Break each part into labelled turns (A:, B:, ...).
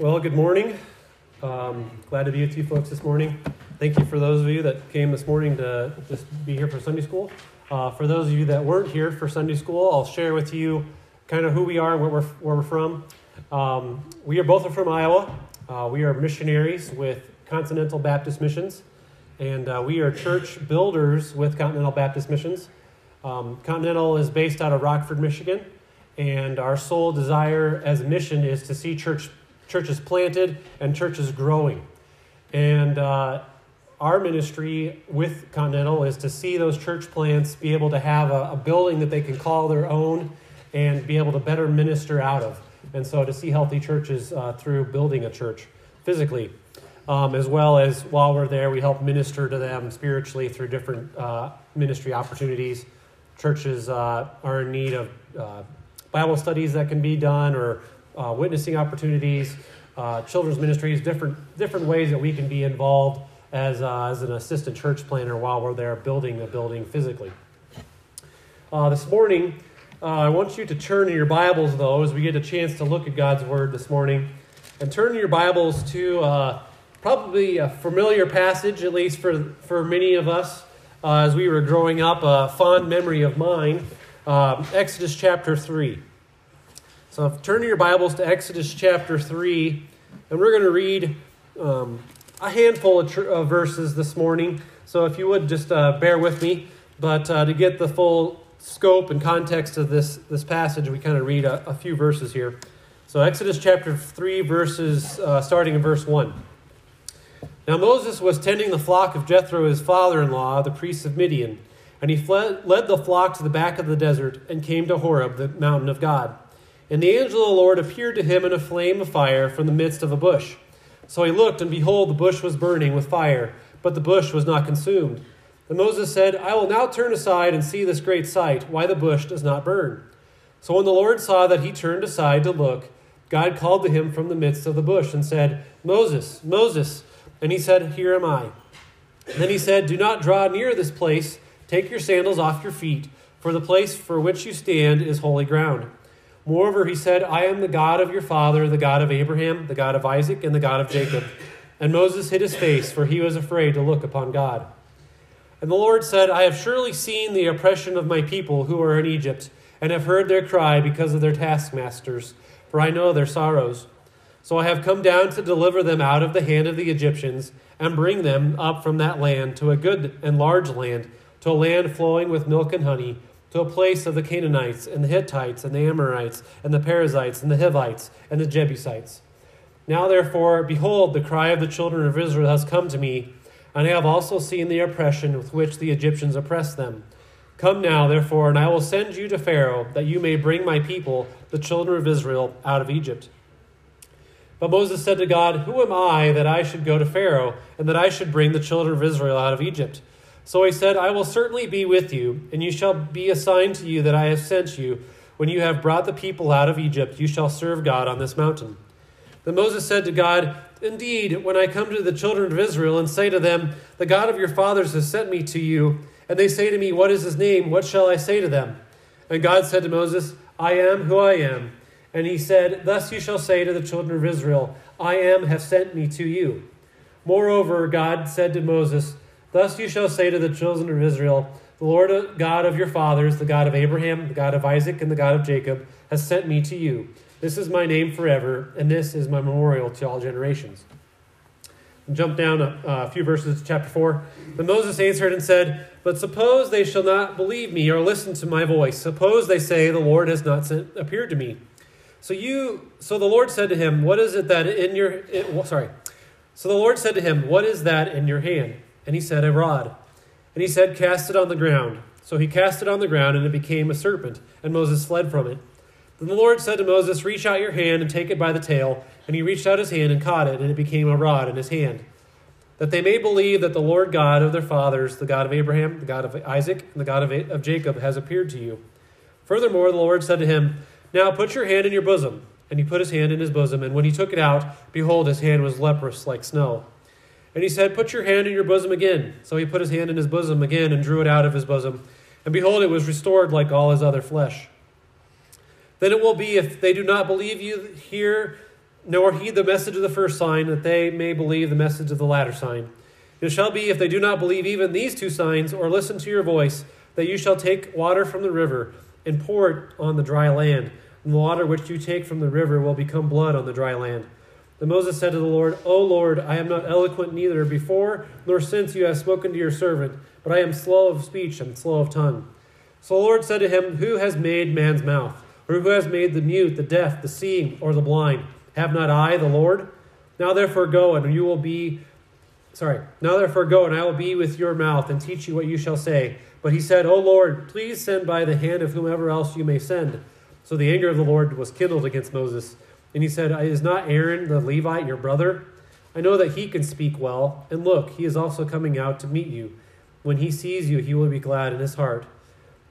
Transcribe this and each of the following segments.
A: Well, good morning. Um, glad to be with you folks this morning. Thank you for those of you that came this morning to just be here for Sunday school. Uh, for those of you that weren't here for Sunday school, I'll share with you kind of who we are, where we're, where we're from. Um, we are both from Iowa. Uh, we are missionaries with Continental Baptist Missions, and uh, we are church builders with Continental Baptist Missions. Um, Continental is based out of Rockford, Michigan, and our sole desire as a mission is to see church churches planted and churches growing. And uh, our ministry with Continental is to see those church plants be able to have a, a, building that they can call their own and be able to better minister out of. And so to see healthy churches uh, through building a church physically, um, as well as while we're there, we help minister to them spiritually through different uh, ministry opportunities. Churches uh, are in need of uh, Bible studies that can be done or uh, witnessing opportunities, uh, children's ministries, different, different ways that we can be involved as, uh, as an assistant church planner while we're there building a building physically. Uh, this morning, uh, I want you to turn in your Bibles, though, as we get a chance to look at God's Word this morning, and turn your Bibles to uh, probably a familiar passage, at least for, for many of us as we were growing up, a fond memory of mine, Exodus chapter 3. So turn your Bibles to Exodus chapter 3, and we're going to read um, a handful of, tr- verses this morning. So if you would just uh, bear with me, but uh, to get the full scope and context of this, this passage, we kind of read a, a, few verses here. So Exodus chapter 3, verses uh, starting in verse 1. Now Moses was tending the flock of Jethro, his father in law, the priest of Midian, and he fled, led the flock to the back of the desert and came to Horeb, the mountain of God. And the angel of the Lord appeared to him in a flame of fire from the midst of a bush. So he looked, and behold, the bush was burning with fire, but the bush was not consumed. And Moses said, I will now turn aside and see this great sight, why the bush does not burn. So when the Lord saw that he turned aside to look, God called to him from the midst of the bush and said, Moses, Moses. And he said, Here am I. Then he said, Do not draw near this place. Take your sandals off your feet, for the place for which you stand is holy ground. Moreover, he said, I am the God of your father, the God of Abraham, the God of Isaac, and the God of Jacob. And Moses hid his face, for he was afraid to look upon God. And the Lord said, I have surely seen the oppression of my people who are in Egypt, and have heard their cry because of their taskmasters, for I know their sorrows. So I have come down to deliver them out of the hand of the Egyptians, and bring them up from that land to a good and large land, to a land flowing with milk and honey to a place of the Canaanites and the Hittites and the Amorites and the Perizzites and the Hivites and the Jebusites. Now, therefore, behold, the cry of the children of Israel has come to me, and I have also seen the oppression with which the Egyptians oppress them. Come now, therefore, and I will send you to Pharaoh, that you may bring my people, the children of Israel, out of Egypt. But Moses said to God, Who am I that I should go to Pharaoh, and that I should bring the children of Israel out of Egypt? So he said, I will certainly be with you, and you shall be a sign to you that I have sent you. When you have brought the people out of Egypt, you shall serve God on this mountain. Then Moses said to God, Indeed, when I come to the children of Israel and say to them, The God of your fathers has sent me to you, and they say to me, What is his name? What shall I say to them? And God said to Moses, I am who I am. And he said, Thus you shall say to the children of Israel, I am have sent me to you. Moreover, God said to Moses, Thus you shall say to the children of Israel, The Lord uh, God of your fathers, the God of Abraham, the God of Isaac, and the God of Jacob, has sent me to you. This is my name forever, and this is my memorial to all generations. Jump down a, a few verses to chapter 4. Then Moses answered and said, But suppose they shall not believe me or listen to my voice. Suppose they say, The Lord has not sent, appeared to me. So you, so the Lord said to him, What is it that in your, it, sorry. So the Lord said to him, What is that in your hand? And he said, A rod. And he said, Cast it on the ground. So he cast it on the ground, and it became a serpent, and Moses fled from it. Then the Lord said to Moses, Reach out your hand and take it by the tail. And he reached out his hand and caught it, and it became a rod in his hand. That they may believe that the Lord God of their fathers, the God of Abraham, the God of Isaac, and the God of, of Jacob, has appeared to you. Furthermore, the Lord said to him, Now put your hand in your bosom. And he put his hand in his bosom, and when he took it out, behold, his hand was leprous like snow. And he said, Put your hand in your bosom again. So he put his hand in his bosom again and drew it out of his bosom. And behold, it was restored like all his other flesh. Then it will be, if they do not believe you here, nor heed the message of the first sign, that they may believe the message of the latter sign. It shall be, if they do not believe even these two signs, or listen to your voice, that you shall take water from the river and pour it on the dry land. And the water which you take from the river will become blood on the dry land. Then Moses said to the Lord, O Lord, I am not eloquent neither before nor since you have spoken to your servant, but I am slow of speech and slow of tongue. So the Lord said to him, Who has made man's mouth? Or who has made the mute, the deaf, the seeing, or the blind? Have not I, the Lord? Now therefore go, and you will be sorry, now therefore go, and I will be with your mouth, and teach you what you shall say. But he said, O Lord, please send by the hand of whomever else you may send. So the anger of the Lord was kindled against Moses. And he said, Is not Aaron the Levite your brother? I know that he can speak well. And look, he is also coming out to meet you. When he sees you, he will be glad in his heart.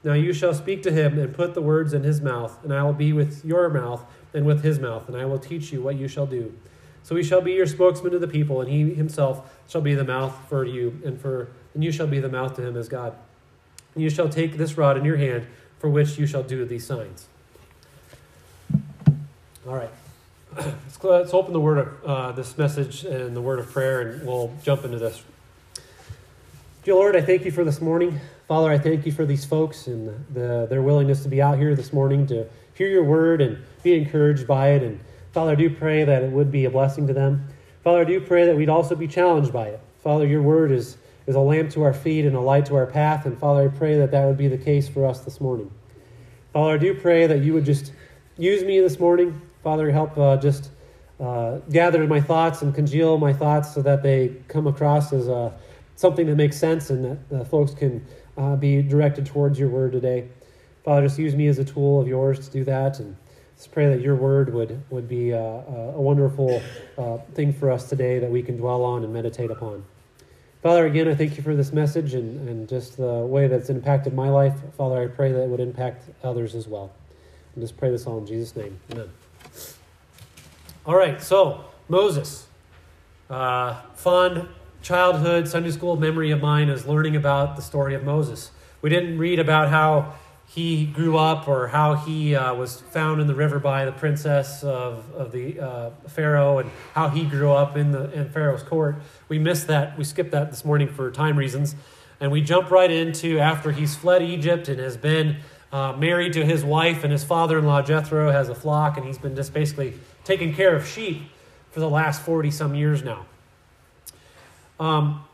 A: Now you shall speak to him and put the words in his mouth, and I will be with your mouth and with his mouth, and I will teach you what you shall do. So he shall be your spokesman to the people, and he himself shall be the mouth for you, and for and you shall be the mouth to him as God. And you shall take this rod in your hand, for which you shall do these signs. All right. Let's, let's open the word of uh, this message and the word of prayer, and we'll jump into this. Dear Lord, I thank you for this morning. Father, I thank you for these folks and the, their willingness to be out here this morning to hear your word and be encouraged by it. And Father, I do pray that it would be a blessing to them. Father, I do pray that we'd also be challenged by it. Father, your word is, is a lamp to our feet and a light to our path. And Father, I pray that that would be the case for us this morning. Father, I do pray that you would just use me this morning. Father, help uh, just uh, gather my thoughts and congeal my thoughts so that they come across as uh, something that makes sense and that folks can uh, be directed towards your word today. Father, just use me as a tool of yours to do that. And just pray that your word would, would be a, a wonderful uh, thing for us today that we can dwell on and meditate upon. Father, again, I thank you for this message and, and just the way that's impacted my life. Father, I pray that it would impact others as well. And just pray this all in Jesus' name. Amen. All right, so Moses. Uh, fond childhood Sunday school memory of mine is learning about the story of Moses. We didn't read about how he grew up or how he uh, was found in the river by the princess of, of the uh, Pharaoh and how he grew up in, the, in Pharaoh's court. We missed that. We skipped that this morning for time reasons. And we jump right into after he's fled Egypt and has been uh, married to his wife, and his father in law Jethro has a flock, and he's been just basically taking care of sheep for the last 40 some years now. Um,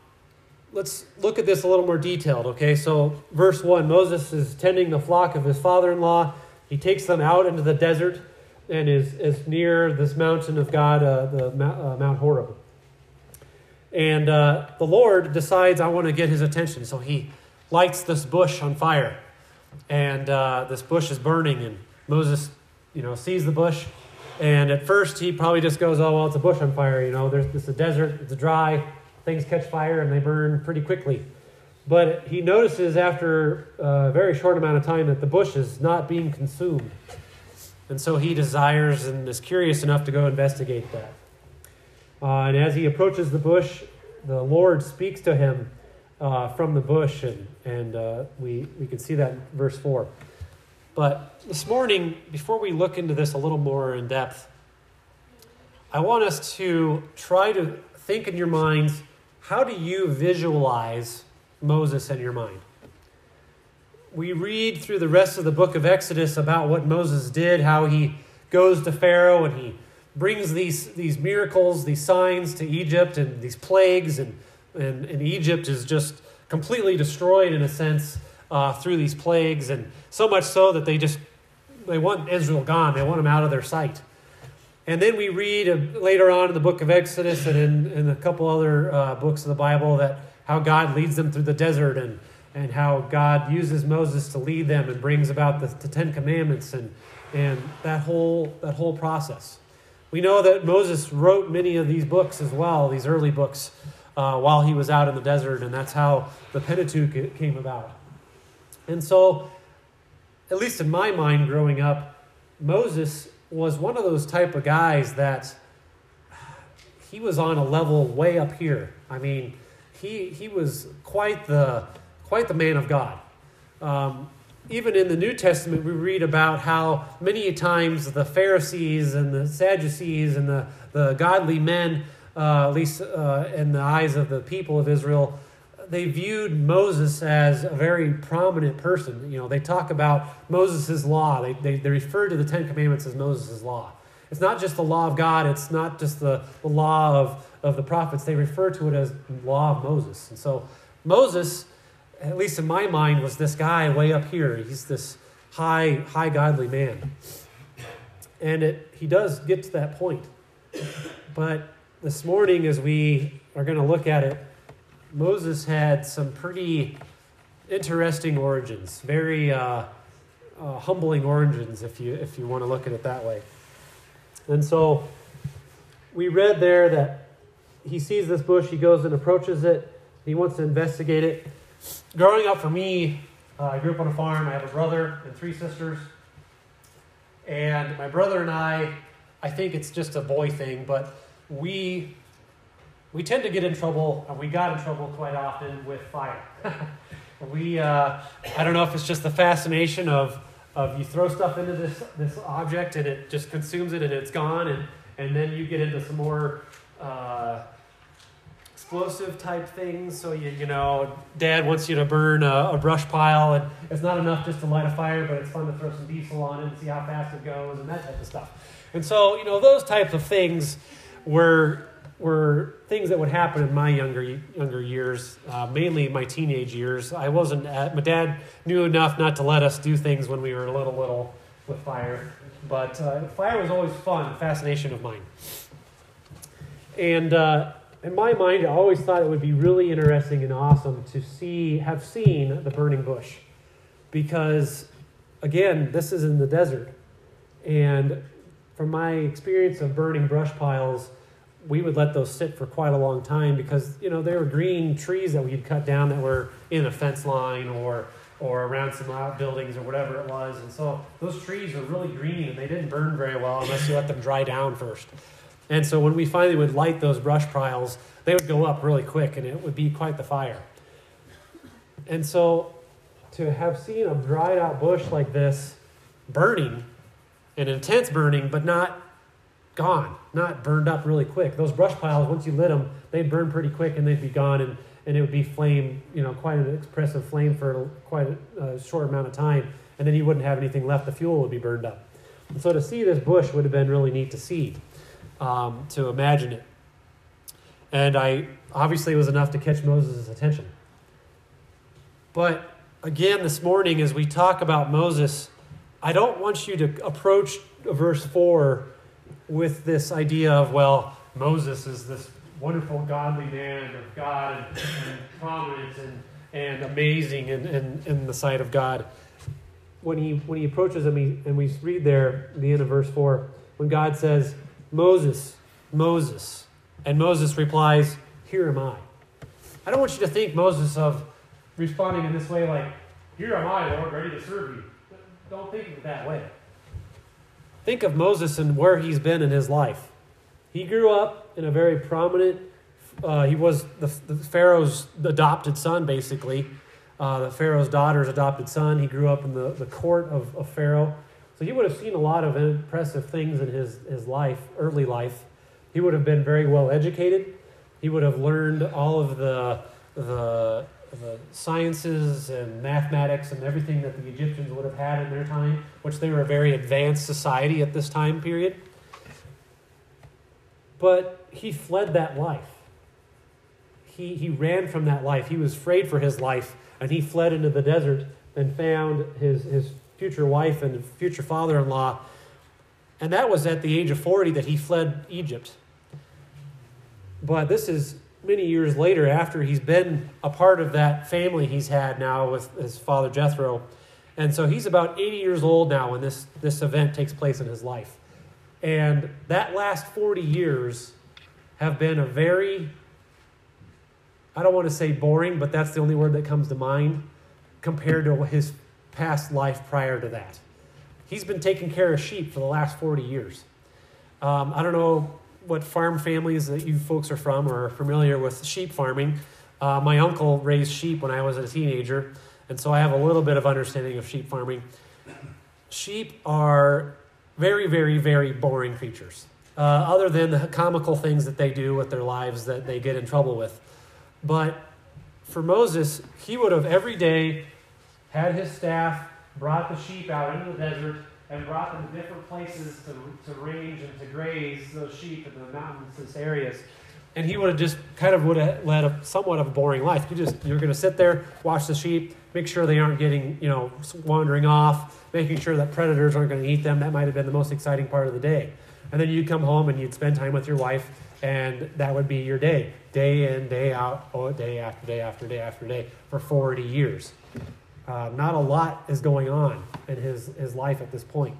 A: let's look at this a little more detailed, okay? So, verse 1 Moses is tending the flock of his father in law. He takes them out into the desert and is, is near this mountain of God, uh, the uh, Mount Horeb. And uh, the Lord decides, I want to get his attention. So he lights this bush on fire. And uh, this bush is burning. And Moses, you know, sees the bush. And at first, he probably just goes, Oh, well, it's a bush on fire. You know, there's, it's a desert, it's dry things catch fire and they burn pretty quickly. But he notices after a very short amount of time that the bush is not being consumed. And so he desires and is curious enough to go investigate that. Uh, and as he approaches the bush, the Lord speaks to him uh, from the bush, and, and uh, we, we can see that in verse 4. But this morning, before we look into this a little more in depth, I want us to try to think in your minds how do you visualize Moses in your mind? We read through the rest of the book of Exodus about what Moses did, how he goes to Pharaoh and he brings these, these miracles, these signs to Egypt and these plagues, and, and, and Egypt is just completely destroyed in a sense uh, through these plagues, and so much so that they just they want Israel gone. They want them out of their sight. And then we read uh, later on in the book of Exodus and in, in a couple other uh, books of the Bible that how God leads them through the desert and, and how God uses Moses to lead them and brings about the, the Ten Commandments and, and that, whole, that whole process. We know that Moses wrote many of these books as well, these early books, uh, while he was out in the desert, and that's how the Pentateuch came about. And so, at least in my mind growing up, Moses was one of those type of guys that he was on a level way up here. I mean, he he was quite the quite the man of God. Um, even in the New Testament, we read about how many times the Pharisees and the Sadducees and the, the godly men, uh, at least uh, in the eyes of the people of Israel, they viewed Moses as a very prominent person. You know, they talk about Moses' law. They, they, they refer to the Ten Commandments as Moses' law. It's not just the law of God, it's not just the, the law of, of the prophets. They refer to it as law of Moses. And so Moses at least in my mind, was this guy way up here. He's this high, high godly man. And it, he does get to that point. But this morning, as we are going to look at it, Moses had some pretty interesting origins, very uh, uh, humbling origins, if you, if you want to look at it that way. And so we read there that he sees this bush, he goes and approaches it, he wants to investigate it growing up for me, uh, I grew up on a farm. I have a brother and three sisters. And my brother and I, I think it's just a boy thing, but we we tend to get in trouble, and we got in trouble quite often with fire. we, uh, I don't know if it's just the fascination of, of you throw stuff into this, this object and it just consumes it and it's gone, and, and then you get into some more uh, explosive type things. So you you know, Dad wants you to burn a, a, brush pile, and it's not enough just to light a fire, but it's fun to throw some diesel on it and see how fast it goes and that type of stuff. And so you know, those types of things were were things that would happen in my younger younger years, uh, mainly my teenage years. I wasn't at, my dad knew enough not to let us do things when we were a little little with fire, but uh, fire was always fun, fascination of mine. And uh, in my mind, I always thought it would be really interesting and awesome to see, have seen the burning bush. Because, again, this is in the desert. And from my experience of burning brush piles, we would let those sit for quite a long time because, you know, they were green trees that we had cut down that were in a fence line or or around some outbuildings or whatever it was. And so those trees were really green and they didn't burn very well unless you let them dry down first. And so when we finally would light those brush piles, they would go up really quick and it would be quite the fire. And so to have seen a dried out bush like this burning, an intense burning, but not gone, not burned up really quick. Those brush piles, once you lit them, they'd burn pretty quick and they'd be gone and, and it would be flame, you know, quite an expressive flame for quite a, a short amount of time. And then you wouldn't have anything left. The fuel would be burned up. And so to see this bush would have been really neat to see um, to imagine it. And I obviously was enough to catch Moses' attention. But again, this morning, as we talk about Moses, I don't want you to approach verse 4 with this idea of, well, Moses is this wonderful, godly man of God and, and prominent and, and amazing in, in, in, the sight of God. When he, when he approaches him, he, and we read there, the end of verse 4, when God says, Moses, Moses. And Moses replies, Here am I. I don't want you to think Moses of responding in this way like, Here am I, Lord, ready to serve you. Don't think of it that way. Think of Moses and where he's been in his life. He grew up in a very prominent, uh, he was the, the, Pharaoh's adopted son, basically. Uh, the Pharaoh's daughter's adopted son. He grew up in the, the court of, of Pharaoh. So he would have seen a lot of impressive things in his, his life, early life. He would have been very well educated. He would have learned all of the, the, the uh, sciences and mathematics and everything that the Egyptians would have had in their time, which they were a very advanced society at this time period. But he fled that life. He, he ran from that life. He was afraid for his life, and he fled into the desert and found his, his future wife and future father in law. And that was at the age of 40 that he fled Egypt. But this is many years later after he's been a part of that family he's had now with his father Jethro. And so he's about 80 years old now when this, this event takes place in his life. And that last 40 years have been a very, I don't want to say boring, but that's the only word that comes to mind compared to his past life prior to that. He's been taking care of sheep for the last 40 years. Um, I don't know what farm families that you folks are from or are familiar with sheep farming. Uh, my uncle raised sheep when I was a teenager, And so I have a little bit of understanding of sheep farming. Sheep are very, very, very boring creatures, uh, other than the comical things that they do with their lives that they get in trouble with. But for Moses, he would have every day had his staff, brought the sheep out into the desert, and brought them to different places to, to range and to graze those sheep in the mountainous areas. And he would have just kind of would have led a somewhat of a boring life. You just you're going to sit there, watch the sheep, make sure they aren't getting you know wandering off, making sure that predators aren't going to eat them. That might have been the most exciting part of the day. And then you'd come home and you'd spend time with your wife, and that would be your day, day in, day out, oh, day after day after day after day for 40 years. Uh, not a lot is going on in his, his life at this point.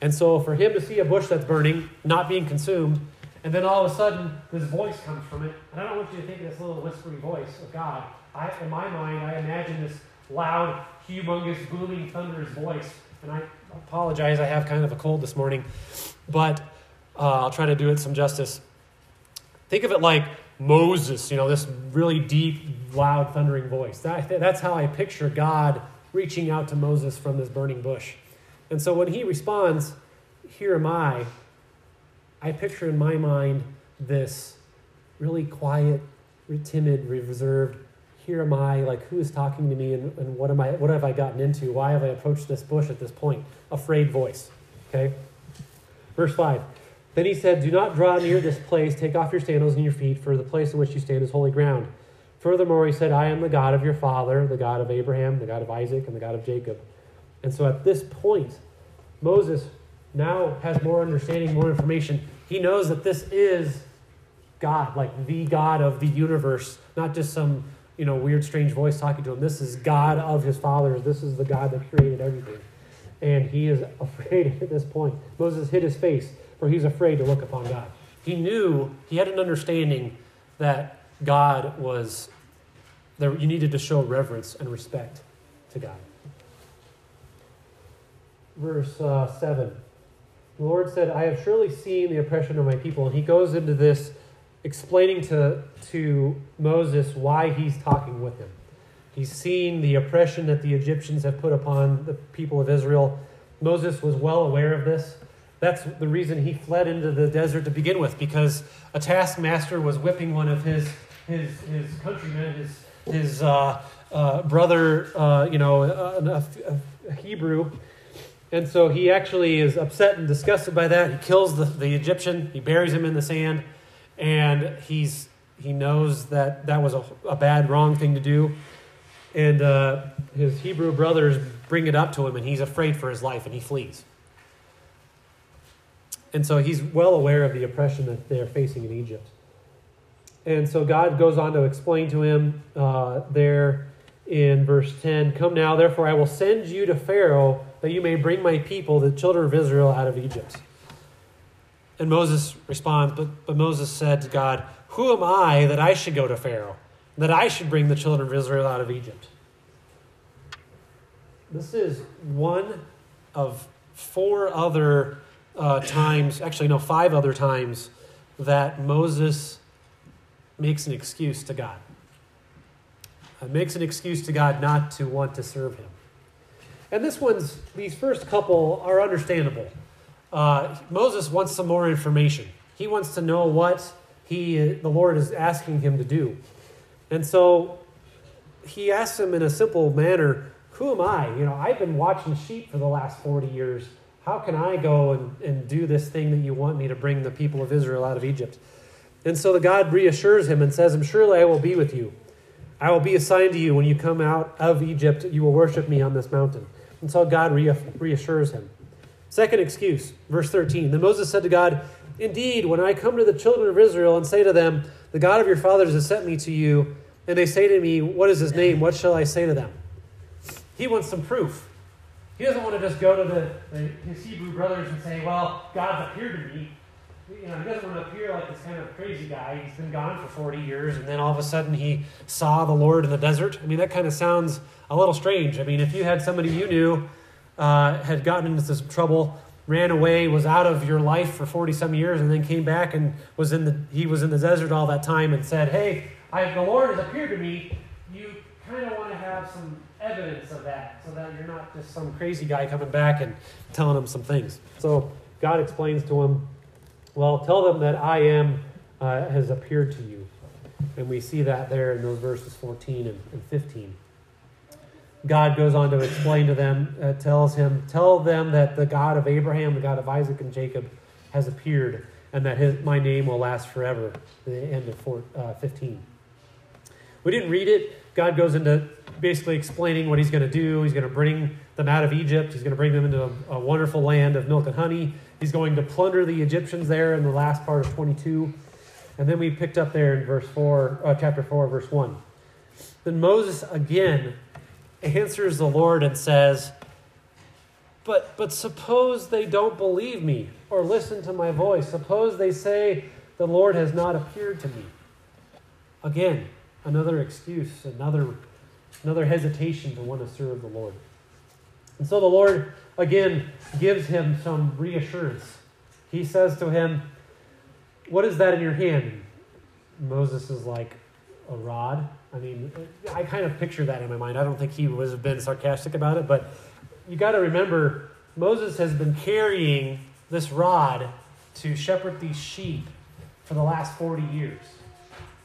A: And so for him to see a bush that's burning, not being consumed, and then all of a sudden this voice comes from it, and I don't want you to think of this little whispery voice of God. I, in my mind, I imagine this loud, humongous, booming, thunderous voice. And I apologize, I have kind of a cold this morning, but uh, I'll try to do it some justice. Think of it like Moses, you know, this really deep, loud, thundering voice. That, that's how I picture God reaching out to Moses from this burning bush. And so when he responds, Here am I, I picture in my mind this really quiet, timid, reserved, Here am I, like who is talking to me and, and what, am I, what have I gotten into? Why have I approached this bush at this point? Afraid voice. Okay? Verse 5. Then he said, Do not draw near this place. Take off your sandals and your feet, for the place in which you stand is holy ground. Furthermore, he said, I am the God of your father, the God of Abraham, the God of Isaac, and the God of Jacob. And so at this point, Moses now has more understanding, more information. He knows that this is God, like the God of the universe, not just some you know weird, strange voice talking to him. This is God of his fathers. This is the God that created everything. And he is afraid at this point. Moses hid his face, for he's afraid to look upon God. He knew, he had an understanding that God was there, you needed to show reverence and respect to God. Verse uh, 7 The Lord said, I have surely seen the oppression of my people. And he goes into this explaining to, to Moses why he's talking with him. He's seen the oppression that the Egyptians have put upon the people of Israel. Moses was well aware of this. That's the reason he fled into the desert to begin with, because a taskmaster was whipping one of his, his, his countrymen, his his uh, uh, brother, uh, you know, a, a, Hebrew. And so he actually is upset and disgusted by that. He kills the, the Egyptian, he buries him in the sand, and he's, he knows that that was a, a bad, wrong thing to do. And uh, his Hebrew brothers bring it up to him, and he's afraid for his life, and he flees. And so he's well aware of the oppression that they're facing in Egypt. And so God goes on to explain to him uh, there in verse 10 Come now, therefore, I will send you to Pharaoh that you may bring my people, the children of Israel, out of Egypt. And Moses responds, but, but Moses said to God, Who am I that I should go to Pharaoh, that I should bring the children of Israel out of Egypt? This is one of four other uh, times, actually, no, five other times that Moses makes an excuse to God. Uh, makes an excuse to God not to want to serve him. And this one's, these first couple are understandable. Uh, Moses wants some more information. He wants to know what he, the Lord is asking him to do. And so he asks him in a simple manner, Who am I? You know, I've been watching sheep for the last 40 years. How can I go and, and do this thing that you want me to bring the people of Israel out of Egypt? And so the God reassures him and says, I'm Surely I will be with you. I will be assigned to you when you come out of Egypt. You will worship me on this mountain. And so God reassures him. Second excuse, verse 13. Then Moses said to God, Indeed, when I come to the children of Israel and say to them, The God of your fathers has sent me to you, and they say to me, What is his name? What shall I say to them? He wants some proof. He doesn't want to just go to the, the, his Hebrew brothers and say, Well, God's appeared to me you know, he doesn't want to appear like this kind of crazy guy. He's been gone for 40 years, and then all of a sudden he saw the Lord in the desert. I mean, that kind of sounds a little strange. I mean, if you had somebody you knew uh, had gotten into some trouble, ran away, was out of your life for 40 some years, and then came back and was in the he was in the desert all that time and said, "Hey, I, the Lord has appeared to me." You kind of want to have some evidence of that so that you're not just some crazy guy coming back and telling them some things. So God explains to him, Well, tell them that I am uh, has appeared to you. And we see that there in those verses 14 and, and 15. God goes on to explain to them, uh, tells him, Tell them that the God of Abraham, the God of Isaac and Jacob, has appeared, and that his, my name will last forever. The end of four, uh, 15. We didn't read it. God goes into basically explaining what he's going to do. He's going to bring them out of Egypt. He's going to bring them into a, a, wonderful land of milk and honey. He's going to plunder the Egyptians there in the last part of 22. And then we picked up there in verse 4, uh, chapter 4, verse 1. Then Moses again answers the Lord and says, but, but suppose they don't believe me or listen to my voice. Suppose they say, The Lord has not appeared to me. Again, another excuse, another, another hesitation to want to serve the Lord. And so the Lord, again, gives him some reassurance. He says to him, What is that in your hand? Moses is like, A rod. I mean, I kind of picture that in my mind. I don't think he was have been sarcastic about it, but you got to remember Moses has been carrying this rod to shepherd these sheep for the last 40 years.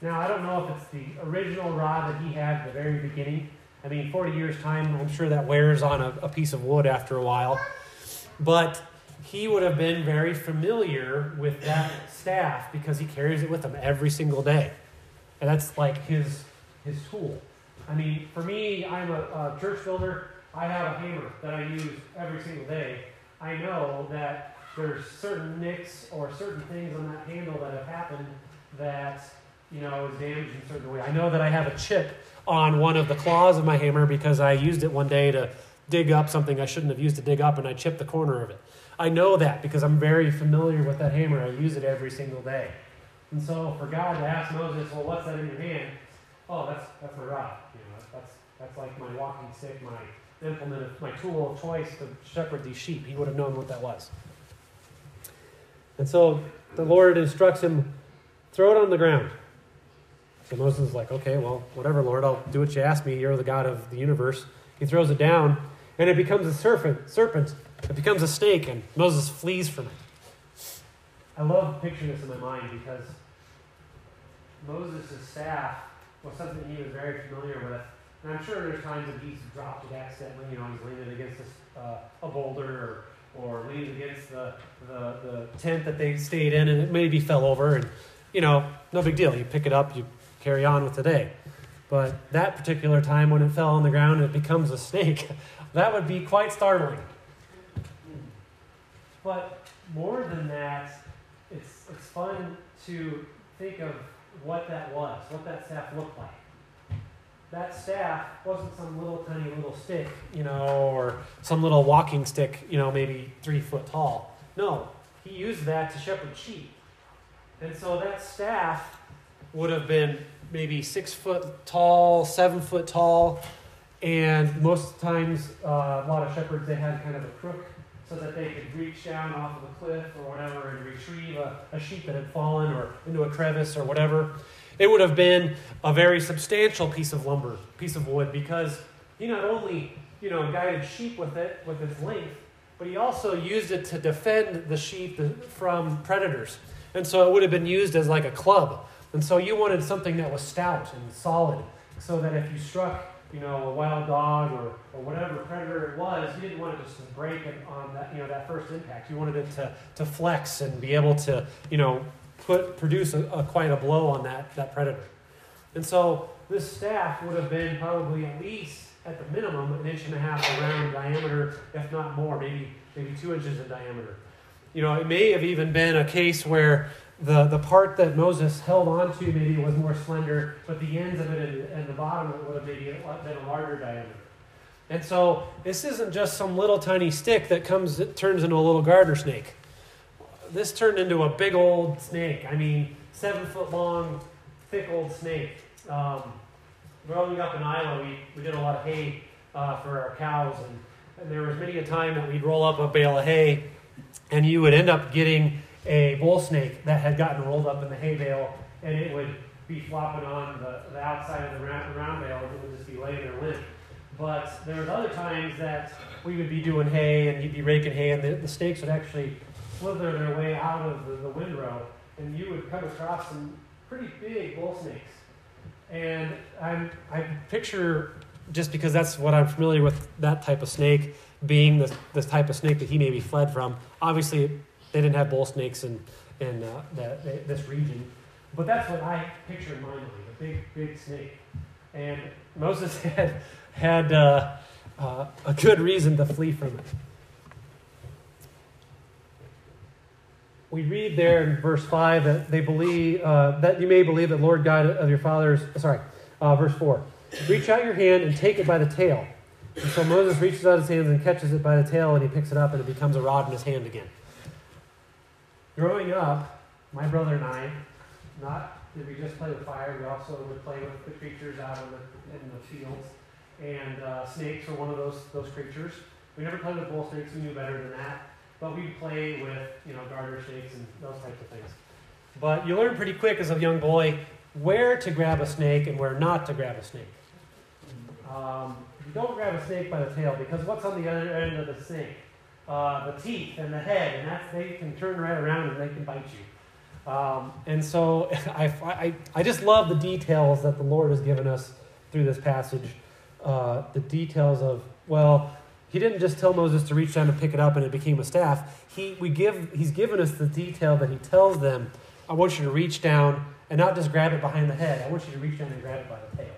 A: Now, I don't know if it's the original rod that he had at the very beginning. I mean, 40 years' time, I'm sure that wears on a, a piece of wood after a while. But he would have been very familiar with that staff because he carries it with him every single day. And that's like his, his tool. I mean, for me, I'm a, a church builder. I have a hammer that I use every single day. I know that there's certain nicks or certain things on that handle that have happened that you know is damaged in a certain way. I know that I have a chip on one of the claws of my hammer because I used it one day to dig up something I shouldn't have used to dig up and I chipped the corner of it. I know that because I'm very familiar with that hammer. I use it every single day. And so for God to ask Moses, well, what's that in your hand? Oh, that's that's my rod. You know, that's that's like my walking stick, my implement my tool of choice to shepherd these sheep. He would have known what that was. And so the Lord instructs him, throw it on the ground. So Moses is like, okay, well, whatever, Lord, I'll do what you ask me. You're the God of the universe. He throws it down, and it becomes a serpent. Serpent. It becomes a snake, and Moses flees from it. I love picturing this in my mind because Moses' staff was something he was very familiar with and I'm sure there's times that he's dropped it accidentally, you know, he's leaning against a, uh, a boulder or, or leaning against the, the, the tent that they stayed in and it maybe fell over and, you know, no big deal. You pick it up, you carry on with the day. But that particular time when it fell on the ground and it becomes a snake, that would be quite startling. But more than that, it's, it's fun to think of what that was, what that staff looked like that staff wasn't some little tiny little stick, you know, or some little walking stick, you know, maybe three foot tall. No, he used that to shepherd sheep. And so that staff would have been maybe six foot tall, seven foot tall, and most times uh, a lot of shepherds they had kind of a crook so that they could reach down off of a cliff or whatever and retrieve a, a sheep that had fallen or into a crevice or whatever. It would have been a very substantial piece of lumber, piece of wood, because he not only, you know, guided sheep with it, with its length, but he also used it to defend the sheep from predators. And so it would have been used as like a club. And so you wanted something that was stout and solid, so that if you struck, you know, a wild dog or, or whatever predator it was, you didn't want it just to break it on that, you know, that first impact. You wanted it to, to flex and be able to, you know, put produce a, a, quite a blow on that, that predator. And so this staff would have been probably at least at the minimum an inch and a half around diameter, if not more, maybe maybe two inches in diameter. You know, it may have even been a case where the, the part that Moses held onto maybe was more slender, but the ends of it and, and the bottom of it would have maybe been a larger diameter. And so this isn't just some little tiny stick that comes turns into a little garter snake this turned into a big old snake. I mean, seven foot long, thick old snake. Um, growing up in Iowa, we, we did a lot of hay uh, for our cows, and, and there was many a time that we'd roll up a bale of hay, and you would end up getting a bull snake that had gotten rolled up in the hay bale, and it would be flopping on the, the outside of the round, round bale and it would just be laying there limp. But there was other times that we would be doing hay and you'd be raking hay and the, the snakes would actually slither their way out of the, the windrow and you would come across some pretty big bull snakes. And I'm, I picture, just because that's what I'm familiar with, that type of snake being the, the type of snake that he maybe fled from. Obviously, they didn't have bull snakes in, in uh, this region. But that's what I picture in my mind a big, big snake. And Moses had, had uh, uh, a good reason to flee from it. We read there in verse 5 that they believe, uh, that you may believe that Lord God of your fathers, sorry, uh, verse 4. Reach out your hand and take it by the tail. And so Moses reaches out his hands and catches it by the tail, and he picks it up, and it becomes a rod in his hand again. Growing up, my brother and I, not did we just play with fire, we also would play with the creatures out in the, in the fields. And uh, snakes were one of those, those creatures. We never played with bull snakes, we knew better than that. But we'd play with, you know, garter snakes and those types of things. But you learn pretty quick as a young boy where to grab a snake and where not to grab a snake. Um, you don't grab a snake by the tail because what's on the other end of the snake? Uh, the teeth and the head, and that's they can turn right around and they can bite you. Um, and so I, I, I just love the details that the Lord has given us through this passage. Uh, the details of, well, he didn't just tell Moses to reach down and pick it up and it became a staff. He, we give, he's given us the detail that he tells them, I want you to reach down and not just grab it behind the head. I want you to reach down and grab it by the tail.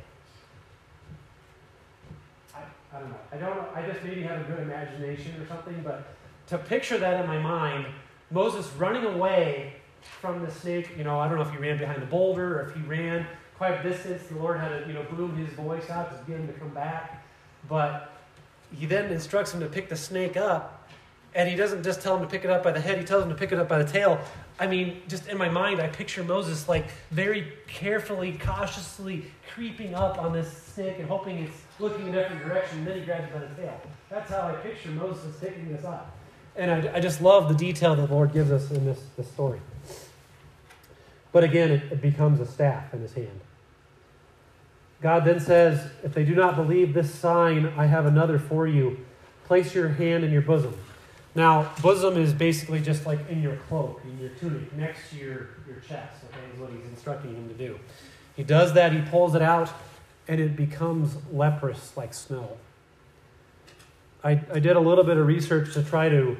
A: I don't know. I don't. I just maybe have a good imagination or something, but to picture that in my mind, Moses running away from the snake, you know, I don't know if he ran behind the boulder or if he ran quite a distance. The Lord had to, you know, boom his voice out to get him to come back. But he then instructs him to pick the snake up. And he doesn't just tell him to pick it up by the head, he tells him to pick it up by the tail. I mean, just in my mind, I picture Moses like very carefully, cautiously creeping up on this snake and hoping it's looking in every direction, and then he grabs it by the tail. That's how I picture Moses picking this up. And I, I just love the detail that the Lord gives us in this, this story. But again, it, it becomes a staff in his hand. God then says, If they do not believe this sign, I have another for you. Place your hand in your bosom. Now, bosom is basically just like in your cloak, in your tunic, next to your, your chest, okay, is what he's instructing him to do. He does that, he pulls it out, and it becomes leprous like snow. I, I did a little bit of research to try to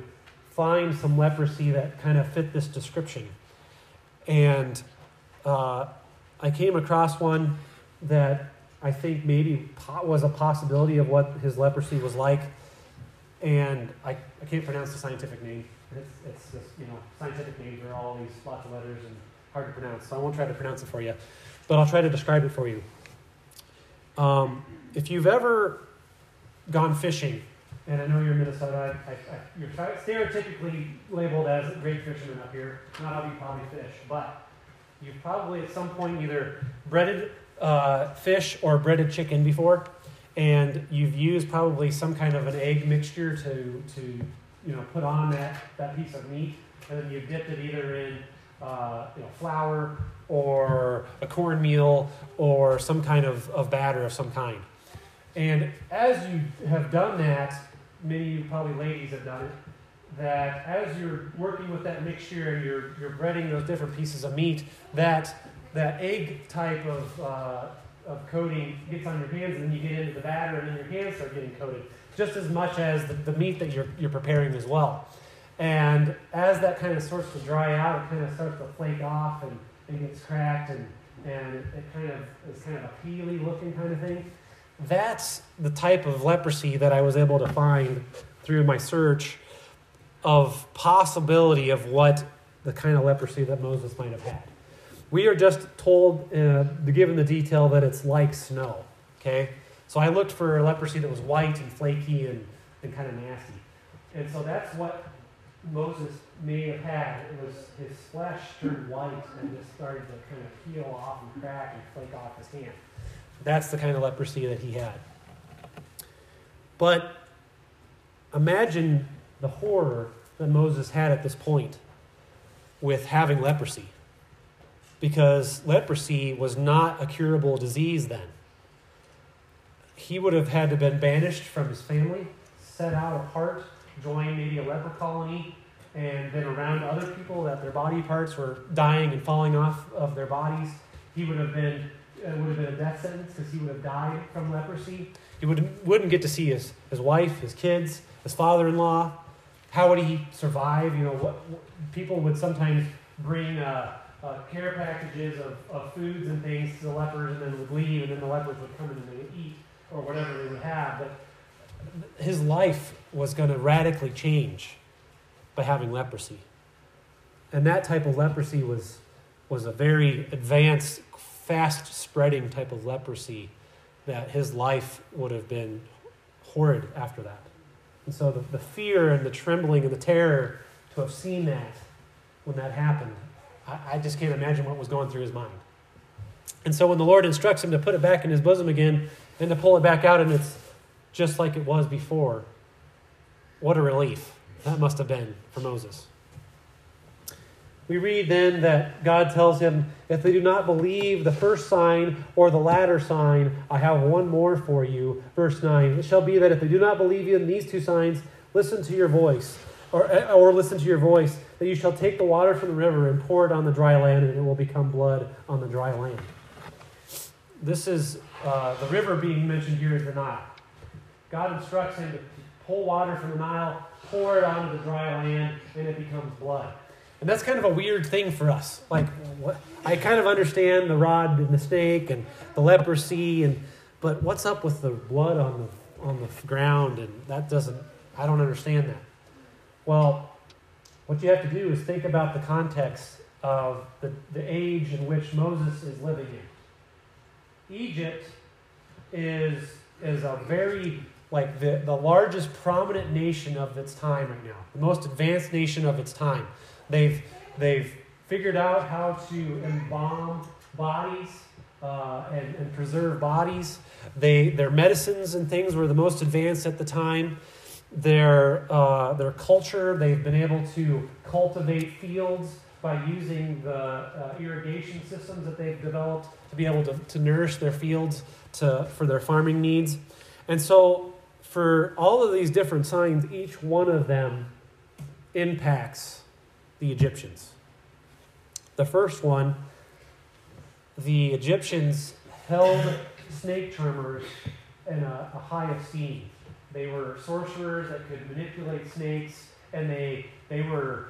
A: find some leprosy that kind of fit this description. And uh, I came across one that I think maybe was a possibility of what his leprosy was like. And I, I can't pronounce the scientific name. It's, it's just, you know, scientific names are all these lots of letters and hard to pronounce. So I won't try to pronounce it for you, but I'll try to describe it for you. Um, if you've ever gone fishing, and I know you're in Minnesota, I, I, you're stereotypically labeled as a great fisherman up here, not how you probably fish, but you've probably at some point either breaded uh, fish or breaded chicken before, and you've used probably some kind of an egg mixture to, to you know, put on that, that piece of meat, and then you've dipped it either in uh, you know, flour or a cornmeal or some kind of, of batter of some kind. And as you have done that, many of you probably ladies have done it, that as you're working with that mixture and you're, you're breading those different pieces of meat, that, that egg type of, uh, of coating gets on your hands and you get into the batter and then your hands start getting coated, just as much as the, the meat that you're, you're preparing as well. And as that kind of starts to dry out, it kind of starts to flake off and, and gets cracked and, and it, it kind of is kind of a peely looking kind of thing. That's the type of leprosy that I was able to find through my search of possibility of what the kind of leprosy that Moses might have had. We are just told, uh, given the detail that it's like snow. Okay? So I looked for leprosy that was white and flaky and, and kind of nasty. And so that's what Moses may have had. It was his flesh turned white and just started to kind of peel off and crack and flake off his hand. That's the kind of leprosy that he had. But imagine the horror that Moses had at this point with having leprosy. Because leprosy was not a curable disease then. He would have had to have been banished from his family, set out apart, join maybe a leper colony, and been around other people that their body parts were dying and falling off of their bodies. He would have been it would have been a death sentence because he would have died from leprosy. He would, wouldn't get to see his, his wife, his kids, his father in law. How would he survive? You know, what, what people would sometimes bring uh, uh, care packages of, of foods and things to the lepers and then would leave, and then the lepers would come in and they would eat or whatever they would have. But his life was going to radically change by having leprosy. And that type of leprosy was, was a very advanced fast spreading type of leprosy that his life would have been horrid after that. And so the, the fear and the trembling and the terror to have seen that when that happened, I, just can't imagine what was going through his mind. And so when the Lord instructs him to put it back in his bosom again and to pull it back out and it's just like it was before, what a relief that must have been for Moses we read then that God tells him, If they do not believe the first sign or the latter sign, I have one more for you. Verse 9 It shall be that if they do not believe you in these two signs, listen to your voice, or, or listen to your voice, that you shall take the water from the river and pour it on the dry land, and it will become blood on the dry land. This is uh, the river being mentioned here is the Nile. God instructs him to pull water from the Nile, pour it onto the dry land, and it becomes blood. And that's kind of a weird thing for us. Like, what, I kind of understand the rod and the snake and the leprosy, and but what's up with the blood on the on the ground? And that doesn't. I don't understand that. Well, what you have to do is think about the context of the, the age in which Moses is living in. Egypt is is a very like the, the largest prominent nation of its time right now, the most advanced nation of its time. They've, they've figured out how to embalm bodies uh, and, and preserve bodies. They, their medicines and things were the most advanced at the time. Their, uh, their culture, they've been able to cultivate fields by using the uh, irrigation systems that they've developed to be able to, to nourish their fields to, for their farming needs. And so, for all of these different signs, each one of them impacts the Egyptians. The first one, the Egyptians held snake charmers in a, a high esteem. They were sorcerers that could manipulate snakes, and they they were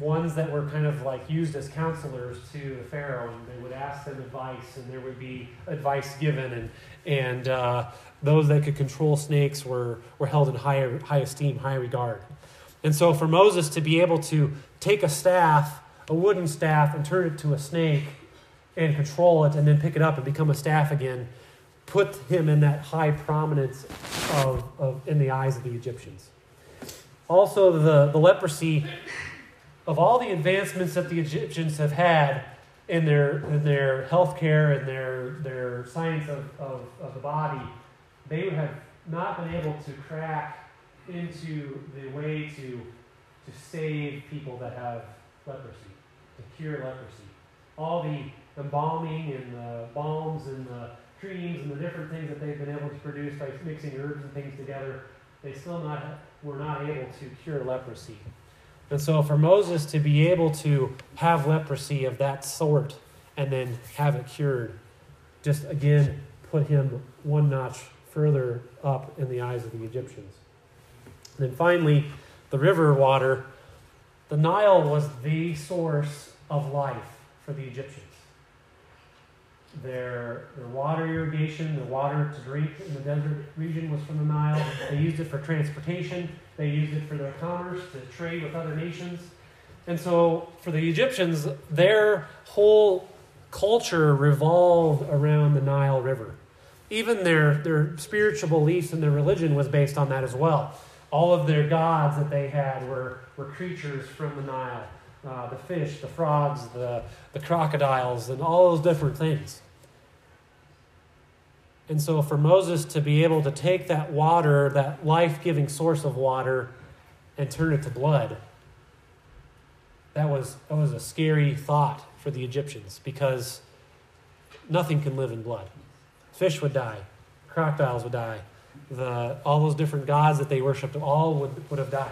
A: ones that were kind of like used as counselors to the pharaoh, and they would ask them advice, and there would be advice given, and and uh, those that could control snakes were were held in high high esteem, high regard. And so for Moses to be able to take a staff, a wooden staff, and turn it to a snake and control it and then pick it up and become a staff again, put him in that high prominence of, of in the eyes of the Egyptians. Also, the, the leprosy of all the advancements that the Egyptians have had in their, in their health care and their, their science of, of, of the body, they have not been able to crack into the way to, to save people that have leprosy, to cure leprosy. All the embalming and the balms and the creams and the different things that they've been able to produce by mixing herbs and things together, they still not were not able to cure leprosy. And so for Moses to be able to have leprosy of that sort and then have it cured, just again put him one notch further up in the eyes of the Egyptians. And then finally, the river water. The Nile was the source of life for the Egyptians. Their, their water irrigation, the water to drink in the desert region was from the Nile. They used it for transportation, they used it for their commerce, to trade with other nations. And so, for the Egyptians, their whole culture revolved around the Nile River. Even their, their spiritual beliefs and their religion was based on that as well all of their gods that they had were, were creatures from the Nile uh, the fish, the frogs, the, the crocodiles, and all those different things. And so, for Moses to be able to take that water, that life giving source of water, and turn it to blood, that was, that was a scary thought for the Egyptians because nothing can live in blood. Fish would die, crocodiles would die, the, all those different gods that they worshipped all would, would have died.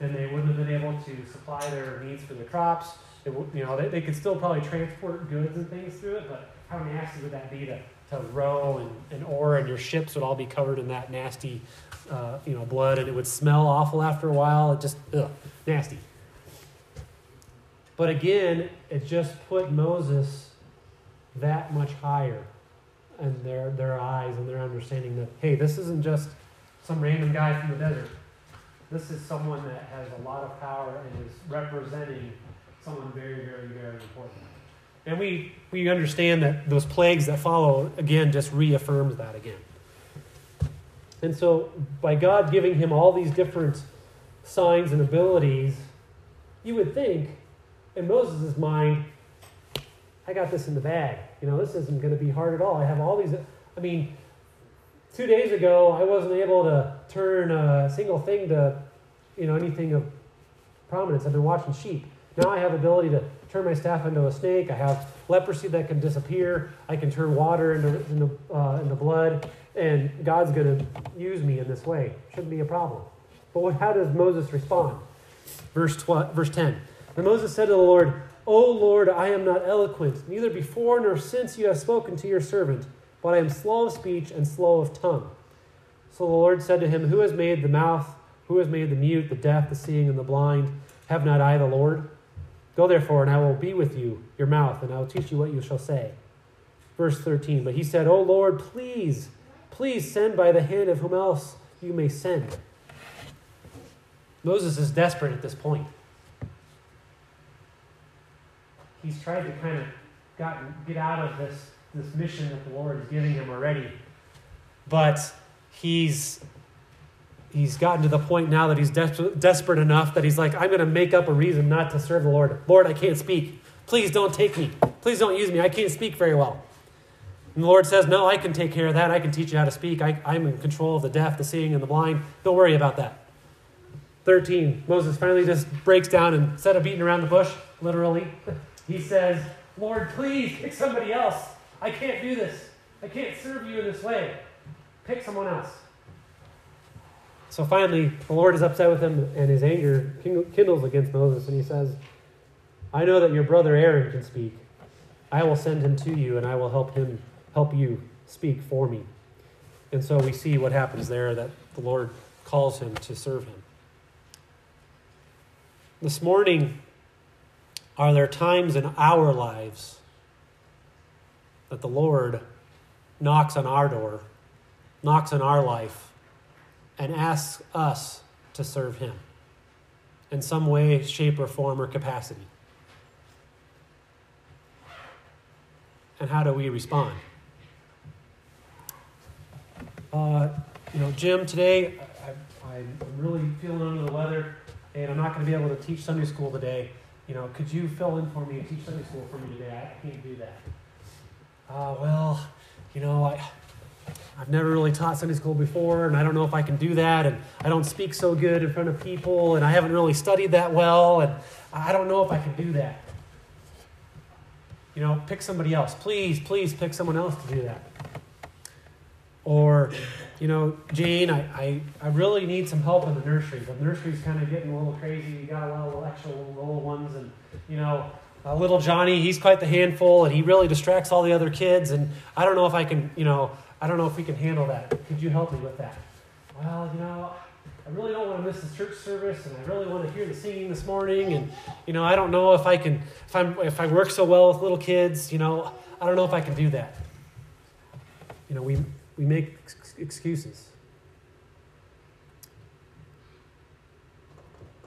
A: And they wouldn't have been able to supply their needs for the crops. It, you know, they, they could still probably transport goods and things through it, but how nasty would that be to, to row and, and oar, and your ships would all be covered in that nasty, uh, you know, blood, and it would smell awful after a while. It just, ugh, nasty. But again, it just put Moses that much higher in their, their eyes and their understanding that, hey, this isn't just some random guy from the desert. This is someone that has a lot of power and is representing someone very, very, very important. And we, we understand that those plagues that follow, again, just reaffirms that again. And so, by God giving him all these different signs and abilities, you would think, in Moses' mind, I got this in the bag. You know, this isn't going to be hard at all. I have all these. I mean, two days ago, I wasn't able to turn a single thing to, you know, anything of prominence. I've been watching sheep. Now I have ability to turn my staff into a snake. I have leprosy that can disappear. I can turn water into, into, uh, into blood. And God's going to use me in this way. Shouldn't be a problem. But what, how does Moses respond? Verse, 12, verse 10. Then Moses said to the Lord, O Lord, I am not eloquent, neither before nor since you have spoken to your servant, but I am slow of speech and slow of tongue. So the Lord said to him, Who has made the mouth? Who has made the mute, the deaf, the seeing, and the blind? Have not I the Lord? Go therefore, and I will be with you, your mouth, and I will teach you what you shall say. Verse 13 But he said, O Lord, please, please send by the hand of whom else you may send. Moses is desperate at this point. he's tried to kind of gotten, get out of this, this mission that the Lord is giving him already. But he's he's gotten to the point now that he's des- desperate enough that he's like, I'm going to make up a reason not to serve the Lord. Lord, I can't speak. Please don't take me. Please don't use me. I can't speak very well. And the Lord says, No, I can take care of that. I can teach you how to speak. I, I'm in control of the deaf, the seeing, and the blind. Don't worry about that. 13, Moses finally just breaks down and instead of beating around the bush, literally, he says, Lord, please pick somebody else. I can't do this. I can't serve you in this way. Pick someone else. So finally, the Lord is upset with him, and his anger kindles against Moses, and he says, I know that your brother Aaron can speak. I will send him to you, and I will help him help you speak for me. And so we see what happens there that the Lord calls him to serve him. This morning, are there times in our lives that the Lord knocks on our door, knocks on our life, and asks us to serve Him in some way, shape, or form or capacity? And how do we respond? Uh, you know, Jim, today I, am really feeling under the weather, and I'm not going to be able to teach Sunday school today you know, could you fill in for me and teach Sunday school for me today? I can't do that. Uh, well, you know, I, I've never really taught Sunday school before, and I don't know if I can do that, and I don't speak so good in front of people, and I haven't really studied that well, and I don't know if I can do that. You know, pick somebody else. Please, please pick someone else to do that. Or, you know, Jane, I, I, I really need some help in the nursery. The nursery's kind of getting a little crazy. You got a lot of extra little ones, and, you know, uh, little Johnny, he's quite the handful, and he really distracts all the other kids. And I don't know if I can, you know, I don't know if we can handle that. Could you help me with that? Well, you know, I really don't want to miss the church service, and I really want to hear the singing this morning. And you know, I don't know if I can, if I'm, if I work so well with little kids, you know, I don't know if I can do that. You know, we we make excuses.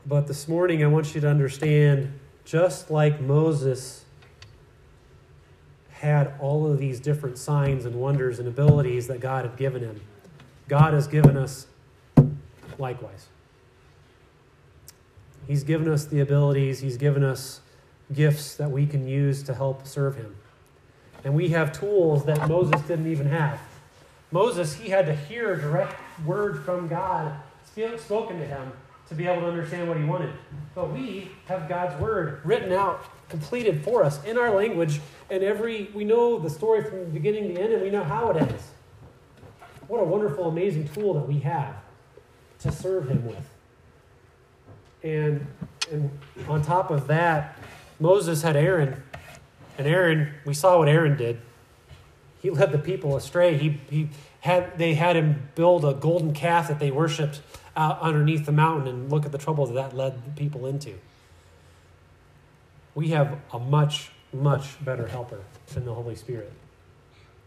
A: But this morning, I want you to understand just like Moses had all of these different signs and wonders and abilities that God had given him, God has given us likewise. He's given us the abilities, He's given us gifts that we can use to help serve Him. And we have tools that Moses didn't even have. Moses, he had to hear a direct word from God spoken to him to be able to understand what he wanted. But we have God's word written out completed for us in our language, and every we know the story from the beginning to the end, and we know how it ends. What a wonderful, amazing tool that we have to serve Him with. And and on top of that, Moses had Aaron, and Aaron, we saw what Aaron did. He led the people astray. He, he had they had him build a golden calf that they worshipped out underneath the mountain, and look at the trouble that that led the people into. We have a much, much better helper than the Holy Spirit.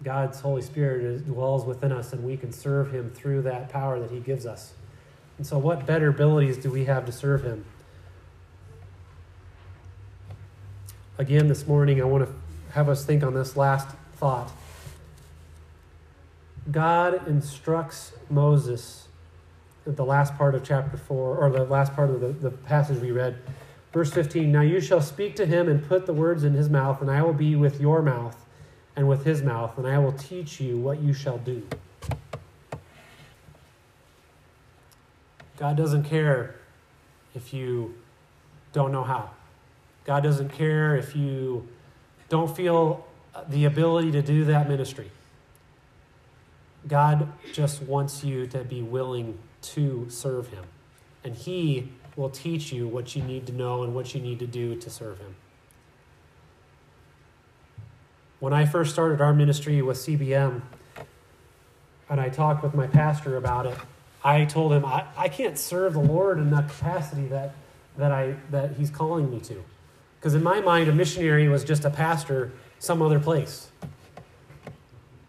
A: God's Holy Spirit is, dwells within us, and we can serve Him through that power that He gives us. And so, what better abilities do we have to serve Him? Again, this morning, I want to have us think on this last thought. God instructs Moses at the last part of chapter 4, or the last part of the, the passage we read. Verse 15 Now you shall speak to him and put the words in his mouth, and I will be with your mouth and with his mouth, and I will teach you what you shall do. God doesn't care if you don't know how. God doesn't care if you don't feel the ability to do that ministry. God just wants you to be willing to serve Him. And He will teach you what you need to know and what you need to do to serve Him. When I first started our ministry with CBM, and I talked with my pastor about it, I told him I, I can't serve the Lord in that capacity that, that, I, that He's calling me to. Because in my mind, a missionary was just a pastor some other place.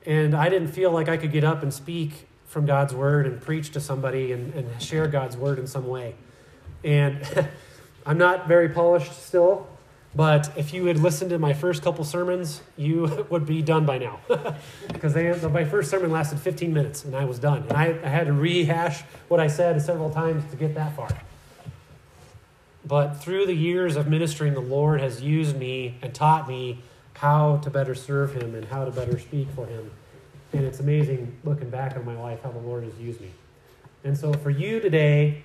A: And I didn't feel like I could get up and speak from God's word and preach to somebody and, and share God's word in some way. And I'm not very polished still, but if you had listened to my first couple sermons, you would be done by now. because my first sermon lasted 15 minutes and I was done. And I, I had to rehash what I said several times to get that far. But through the years of ministering, the Lord has used me and taught me how to better serve Him and how to better speak for Him. And it's amazing looking back on my life how the Lord has used me. And so for you today,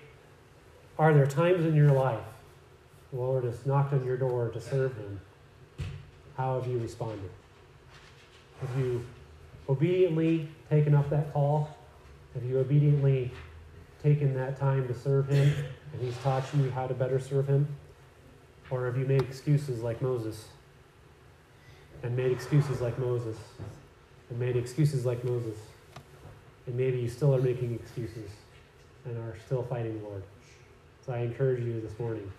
A: are there times in your life the Lord has knocked on your door to serve Him? How have you responded? Have you obediently taken up that call? Have you obediently taken that time to serve Him and He's taught you how to better serve Him? Or have you made excuses like Moses? And made excuses like Moses? And made excuses like Moses? And maybe you still are making excuses and are still fighting the Lord. So I encourage you this morning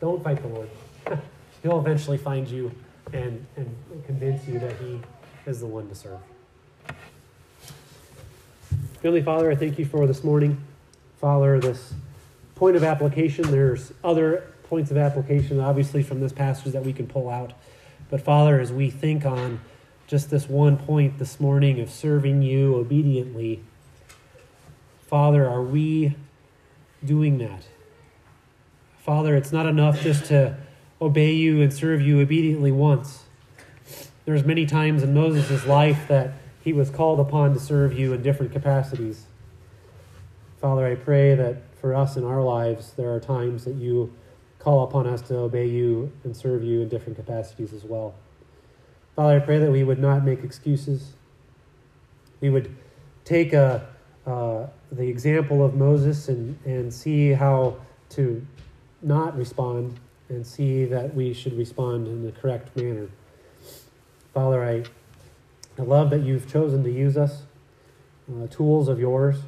A: don't fight the Lord. He'll eventually find you and, and convince you that He is the one to serve. Heavenly Father, I thank you for this morning. Father, this point of application. There's other points of application, obviously, from this passage that we can pull out. But Father, as we think on just this one point this morning of serving you obediently, Father, are we doing that? Father, it's not enough just to obey you and serve you obediently once. There's many times in Moses' life that he was called upon to serve you in different capacities. Father, I pray that for us in our lives, there are times that you call upon us to obey you and serve you in different capacities as well. Father, I pray that we would not make excuses. We would take a, uh, the example of Moses and, and see how to not respond and see that we should respond in the correct manner. Father, I, I love that you've chosen to use us, uh, tools of yours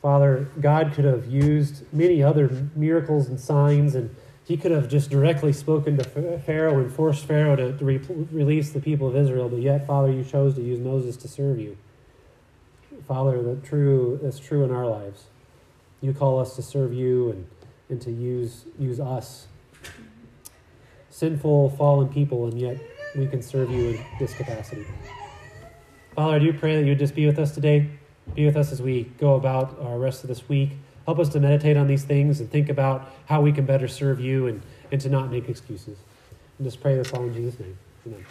A: Father, God could have used many other miracles and signs, and he could have just directly spoken to Pharaoh and forced Pharaoh to, to re- release the people of Israel, but yet, Father, you chose to use Moses to serve you. Father, that true that's true in our lives. You call us to serve you and, and to use use us. Sinful, fallen people, and yet we can serve you in this capacity. Father, I do pray that you would just be with us today. Be with us as we go about our rest of this week. Help us to meditate on these things and think about how we can better serve you and, and to not make excuses. And just pray this all in Jesus' name. Amen.